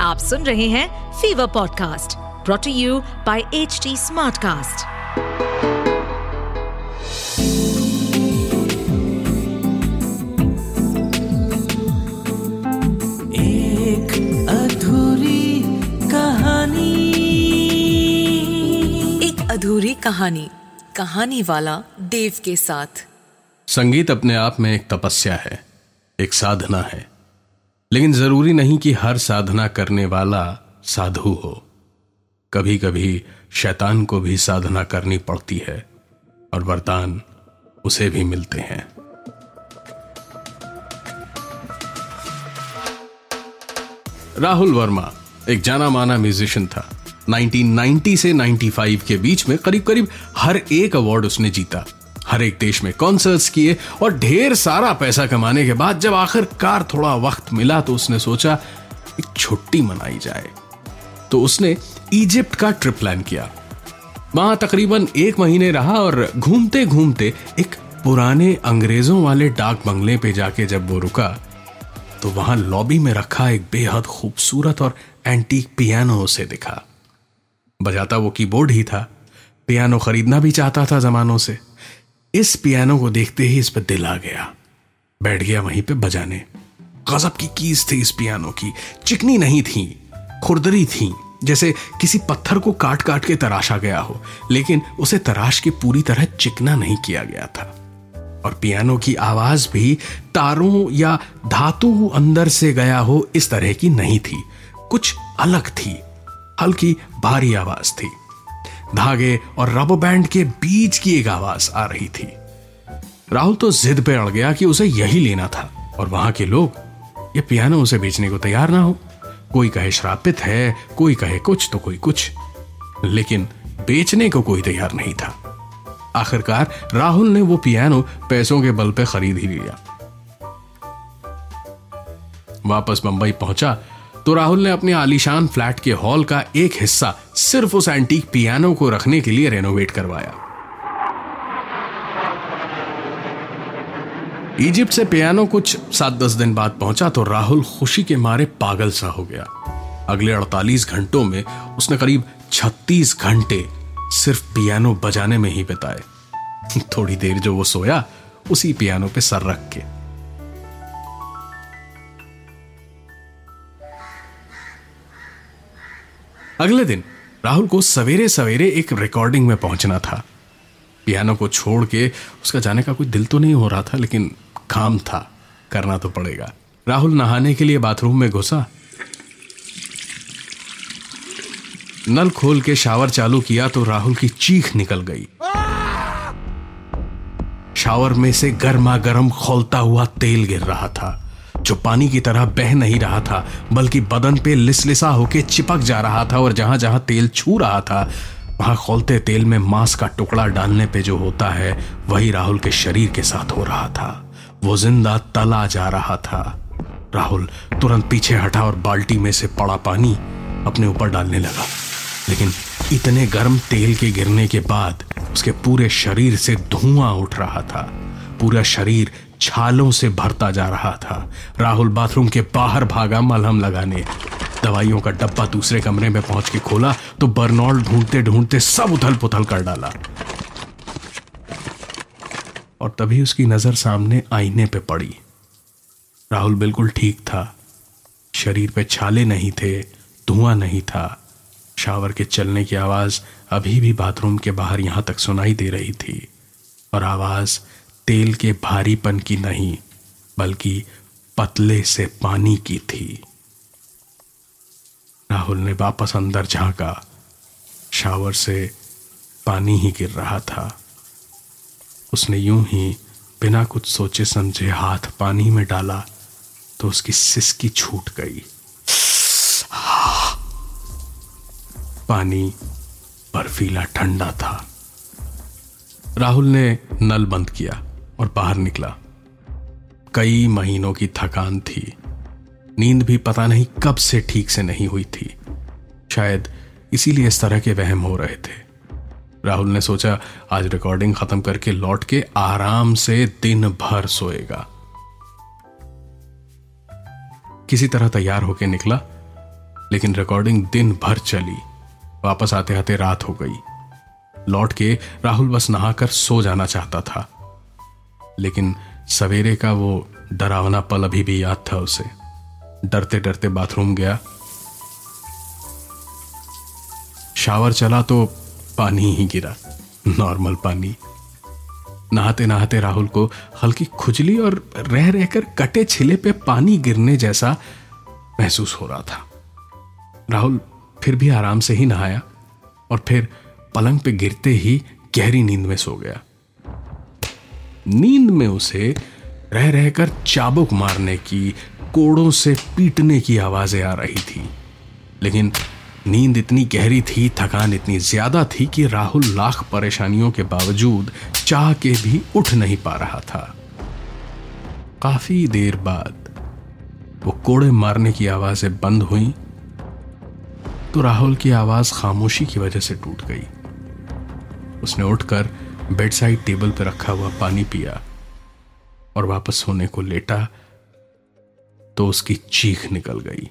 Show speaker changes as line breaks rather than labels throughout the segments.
आप सुन रहे हैं fever podcast brought to you by H Smartcast.
एक अधूरी कहानी।
एक अधूरी कहानी कहानी वाला देव के साथ।
संगीत अपने आप में एक तपस्या है एक साधना है। लेकिन ज़रूरी नहीं कि हर साधना करने वाला साधु हो। कभी कभी शैतान को भी साधना करनी पड़ती है और वरदान उसे भी मिलते हैं। राहुल वर्मा, एक जाना माना म्यूजिशियन था। 1990 से 95 के बीच में करीब करीब हर एक अवार्ड उसने जीता। हर एक देश में कॉन्सर्ट्स किए और ढेर सारा पैसा कमाने के बाद जब आखिरकार थोड़ा वक्त मिला तो उसने सोचा, एक छुट्टी मनाई जाए। तो उसने इजिप्ट का ट्रिप प्लान किया। वहाँ तकरीबन एक महीने रहा और घूमते घूमते एक पुराने अंग्रेज़ों वाले डाक बंगले पे जाके जब वो रुका तो वहाँ लॉबी में रखा एक बेहद खूबसूरत और एंटीक पियानो उसे दिखा। बजाता वो कीबोर्ड ही था। पियानो खरीदना भी चाहता था जमानों से। इस पियानो को देखते ही इस पर दिल आ गया। बैठ गया वहीं पे बजाने। गजब की कीज थी इस पियानो की। चिकनी नहीं थी, खुरदरी थी, जैसे किसी पत्थर को काट काट के तराशा गया हो, लेकिन उसे तराश के पूरी तरह चिकना नहीं किया गया था। और पियानो की आवाज़ भी तारों या धातु अंदर से गया हो इस तरह की नहीं थी। कुछ अलग थी, हल्की भारी आवाज़ थी। धागे और रबर बैंड के बीच की एक आवाज़ आ रही थी। राहुल तो जिद पे अड़ गया कि उसे यही लेना था और वहाँ के लोग, ये पियानो उसे बेचने को तैयार ना हो। कोई कहे श्रापित है, कोई कहे कुछ तो कोई कुछ। लेकिन बेचने को कोई तैयार नहीं था। आखिरकार राहुल ने वो पियानो पैसों के बल पे खरीद ही लिया। वापस बंबई पहुँचा तो राहुल ने अपने आलीशान फ्लैट के हॉल का एक हिस्सा सिर्फ़ उस एंटीक पियानो को रखने के लिए रेनोवेट करवाया। इजिप्ट से पियानो कुछ सात दस दिन बाद पहुँचा तो राहुल खुशी के मारे पागल सा हो गया। अगले 48 घंटों में उसने करीब 36 घंटे सिर्फ़ पियानो बजाने में ही बिताए। थोड़ी देर जो वो सोया, उसी पियानो पे सर रख के। अगले दिन राहुल को सवेरे सवेरे एक रिकॉर्डिंग में पहुँचना था। पियानो को छोड़ के उसका जाने का कोई दिल तो नहीं हो रहा था, लेकिन काम था। करना तो पड़ेगा। राहुल नहाने के लिए बाथरूम में घुसा। नल खोल के शावर चालू किया तो राहुल की चीख निकल गई। शावर में से गर्मा गर्म खोलता हुआ तेल गिर रहा था। जो पानी की तरह बह नहीं रहा था, बल्कि बदन पे लिसलिसा होके चिपक जा रहा था और जहाँ जहाँ तेल छू रहा था, वहाँ खोलते तेल में मांस का टुकड़ा डालने पे जो होता है, वही राहुल के शरीर के साथ हो रहा था। वो ज़िंदा तला जा रहा था। राहुल तुरंत पीछे हटा और बाल्टी में से पड़ा पानी अपने ऊपर डालने लगा। लेकिन इतने गर्म तेल के गिरने के बाद उसके पूरे शरीर से धुआँ उठ रहा था। पूरा शरीर छालों से भरता जा रहा था। राहुल बाथरूम के बाहर भागा, मलहम लगाने। दवाइयों का डब्बा दूसरे कमरे में पहुँच के खोला तो बर्नॉल ढूंढते ढूंढते सब उथल पुथल कर डाला। और तभी उसकी नज़र सामने आईने पे पड़ी। राहुल बिल्कुल ठीक था। शरीर पे छाले नहीं थे, धुआँ नहीं था। शावर के चलने की आवाज़ अभी भी बाथरूम के बाहर यहाँ तक सुनाई दे रही थी। और आवाज़ तेल के भारीपन की नहीं, बल्कि पतले से पानी की थी। राहुल ने वापस अंदर झांका। शावर से पानी ही गिर रहा था। उसने यूँ ही बिना कुछ सोचे समझे हाथ पानी में डाला तो उसकी सिसकी छूट गई। पानी बर्फीला ठंडा था। राहुल ने नल बंद किया। और बाहर निकला। कई महीनों की थकान थी। नींद भी पता नहीं कब से ठीक से नहीं हुई थी। शायद इसीलिए इस तरह के वहम हो रहे थे। राहुल ने सोचा, आज रिकॉर्डिंग खत्म करके लौट के आराम से दिन भर सोएगा। किसी तरह तैयार होकर निकला, लेकिन रिकॉर्डिंग दिन भर चली। वापस आते आते रात हो गई। लौट के राहुल बस नहाकर सो जाना चाहता था। लेकिन सवेरे का वो डरावना पल अभी भी याद था उसे। डरते डरते बाथरूम गया। शावर चला तो पानी ही गिरा, नॉर्मल पानी। नहाते नहाते राहुल को हल्की खुजली और रह रहकर कटे छिले पे पानी गिरने जैसा महसूस हो रहा था। राहुल फिर भी आराम से ही नहाया और फिर पलंग पे गिरते ही गहरी नींद में सो गया। नींद में उसे रह रहकर चाबुक मारने की, कोड़ों से पीटने की आवाज़ें आ रही थी। लेकिन नींद इतनी गहरी थी, थकान इतनी ज़्यादा थी कि राहुल लाख परेशानियों के बावजूद चाह के भी उठ नहीं पा रहा था। काफ़ी देर बाद वो कोड़े मारने की आवाज़ें बंद हुई तो राहुल की आवाज़ खामोशी की वजह से टूट गई। उसने उठकर बेड साइड टेबल पर रखा हुआ पानी पिया और वापस सोने को लेटा तो उसकी चीख निकल गई।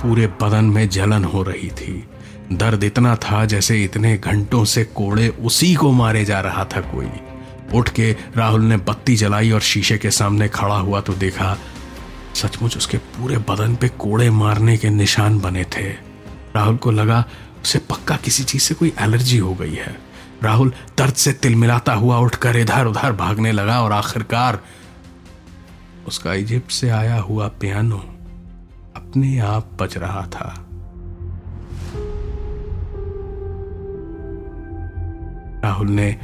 पूरे बदन में जलन हो रही थी। दर्द इतना था जैसे इतने घंटों से कोड़े उसी को मारे जा रहा था कोई। उठ के राहुल ने बत्ती जलाई और शीशे के सामने खड़ा हुआ तो देखा, सचमुच उसके पूरे बदन पे कोड़े मारने के निशान बने थे। राहुल को लगा, उसे पक्का किसी चीज़ से कोई एलर्जी हो गई है। राहुल दर्द से तिलमिलाता हुआ उठकर इधर उधर भागने लगा और आखिरकार उसका इजिप्ट से आया हुआ पियानो अपने आप बज रहा था। राहुल ने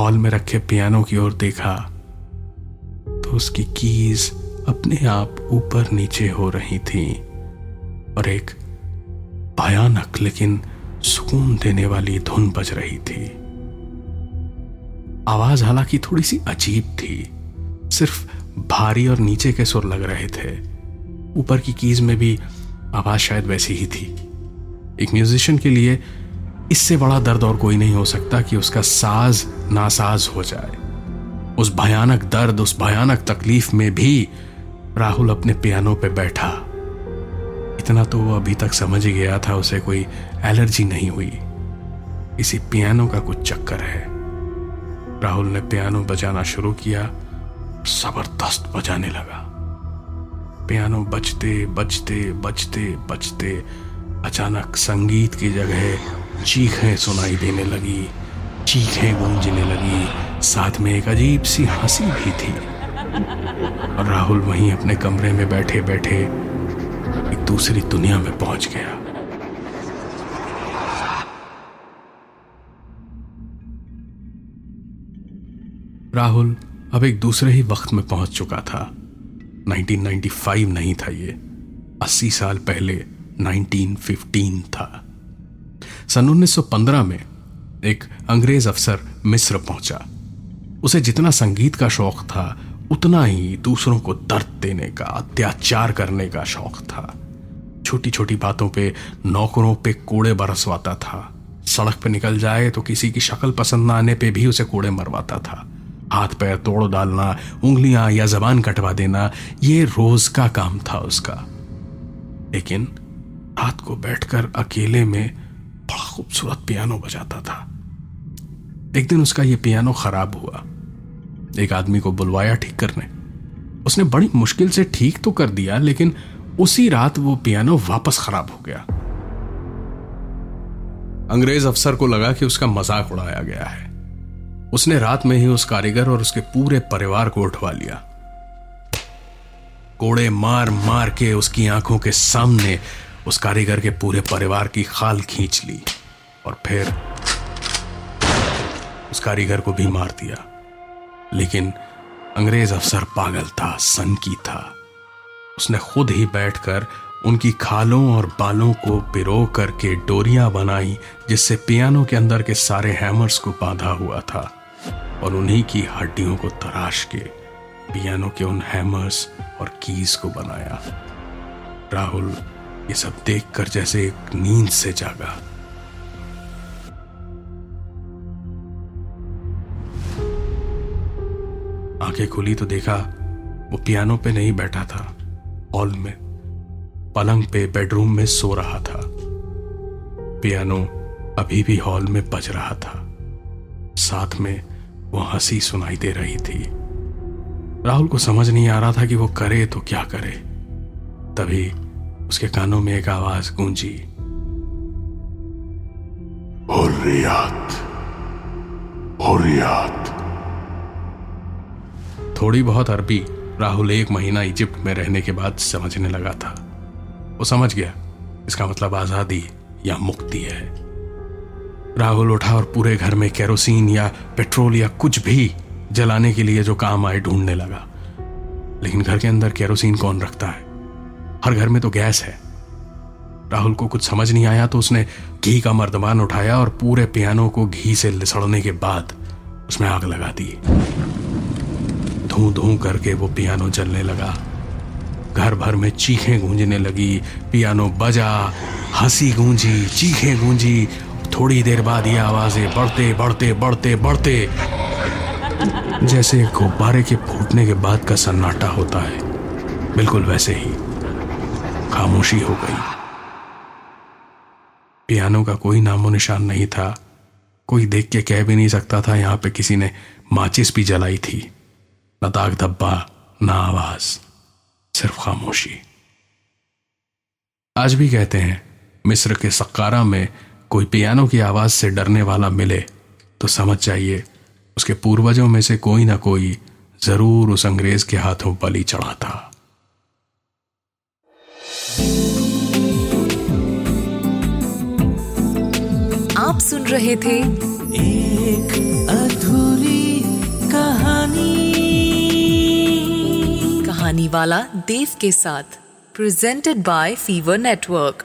हॉल में रखे पियानो की ओर देखा तो उसकी कीज अपने आप ऊपर नीचे हो रही थी और एक भयानक लेकिन सुकून देने वाली धुन बज रही थी। आवाज़ हालाँकि थोड़ी सी अजीब थी। सिर्फ़ भारी और नीचे के सुर लग रहे थे। ऊपर की कीज में भी आवाज़ शायद वैसी ही थी। एक म्यूजिशियन के लिए इससे बड़ा दर्द और कोई नहीं हो सकता कि उसका साज नासाज हो जाए। उस भयानक दर्द, उस भयानक तकलीफ़ में भी राहुल अपने पियानो पे बैठा। इतना तो वो अभी तक समझ गया था, उसे कोई एलर्जी नहीं हुई। इसी पियानो का कुछ चक्कर है। राहुल ने पियानो बजाना शुरू किया, ज़बरदस्त बजाने लगा। पियानो बजते बजते बजते बजते अचानक संगीत की जगह चीखें सुनाई देने लगी, चीखें गूंजने लगी। साथ में एक अजीब सी हँसी भी थी। और राहुल वहीं अपने कमरे में बैठे बैठे एक दूसरी दुनिया में पहुँच गया। राहुल अब एक दूसरे ही वक्त में पहुँच चुका था। 1995 नहीं था ये। 80 साल पहले 1915 था। सन 1915 में एक अंग्रेज़ अफसर मिस्र पहुँचा। उसे जितना संगीत का शौक था, उतना ही दूसरों को दर्द देने का, अत्याचार करने का शौक था। छोटी छोटी बातों पे, नौकरों पे कोड़े बरसवाता था। सड़क पे निकल जाए तो किसी की शक्ल पसंद ना आने पे भी उसे कोड़े मरवाता था। हाथ पैर तोड़ डालना, उंगलियाँ या जबान कटवा देना, ये रोज का काम था उसका। लेकिन रात को बैठकर अकेले में बड़ा खूबसूरत पियानो बजाता था। एक दिन उसका यह पियानो खराब हुआ। एक आदमी को बुलवाया ठीक करने। उसने बड़ी मुश्किल से ठीक तो कर दिया, लेकिन उसी रात वो पियानो वापस खराब हो गया। अंग्रेज़ अफसर को लगा कि उसका मज़ाक उड़ाया गया है। उसने रात में ही उस कारीगर और उसके पूरे परिवार को उठवा लिया। कोड़े मार मार के उसकी आँखों के सामने उस कारीगर के पूरे परिवार की खाल खींच ली और फिर उस कारीगर को भी मार दिया। लेकिन अंग्रेज़ अफसर पागल था, सनकी था। उसने खुद ही बैठकर उनकी खालों और बालों को पिरो करके डोरियाँ बनाई, जिससे पियानो के अंदर के सारे हैमर्स को बांधा हुआ था। और उन्हीं की हड्डियों को तराश के पियानो के उन हैमर्स और कीज को बनाया। राहुल, ये सब देखकर जैसे एक नींद से जागा। आँखें खुली तो देखा, वो पियानो पे नहीं बैठा था। हॉल में, पलंग पे, बेडरूम में सो रहा था। पियानो अभी भी हॉल में बज रहा था। साथ में वो हँसी सुनाई दे रही थी। राहुल को समझ नहीं आ रहा था कि वो करे तो क्या करे। तभी उसके कानों में एक आवाज़ गूंजी।
हुर्रियत हुर्रियत
थोड़ी बहुत अरबी राहुल एक महीना इजिप्ट में रहने के बाद समझने लगा था। वो समझ गया इसका मतलब आज़ादी या मुक्ति है। राहुल उठा और पूरे घर में केरोसिन या पेट्रोल या कुछ भी जलाने के लिए जो काम आए ढूँढने लगा। लेकिन घर के अंदर केरोसिन कौन रखता है? हर घर में तो गैस है। राहुल को कुछ समझ नहीं आया तो उसने घी का मर्दमान उठाया और पूरे पियानो को घी से लिसड़ने के बाद उसमें आग लगा दी। धू धू करके वो पियानो जलने लगा। घर भर में चीखें गूंजने लगी। पियानो बजा, हँसी गूंजी, चीखें गूंजी थोड़ी देर बाद ये आवाज़ें बढ़ते बढ़ते बढ़ते बढ़ते। जैसे गुब्बारे के फूटने के बाद का सन्नाटा होता है। बिल्कुल वैसे ही। खामोशी हो गई। पियानो का कोई नामो निशान नहीं था। कोई देख के कह भी नहीं सकता था यहाँ पे किसी ने माचिस भी जलाई थी। न दाग धब्बा, न आवाज़, सिर्फ़ खामोशी। आज भी कहते हैं, मिस्र के सक्कारा में कोई पियानो की आवाज़ से डरने वाला मिले तो समझ जाइए, उसके पूर्वजों में से कोई ना कोई ज़रूर उस अंग्रेज़ के हाथों बलि चढ़ा था
आप सुन रहे थे
एक अधूरी कहानी।
कहानी वाला देव के साथ प्रेजेंटेड बाय फीवर नेटवर्क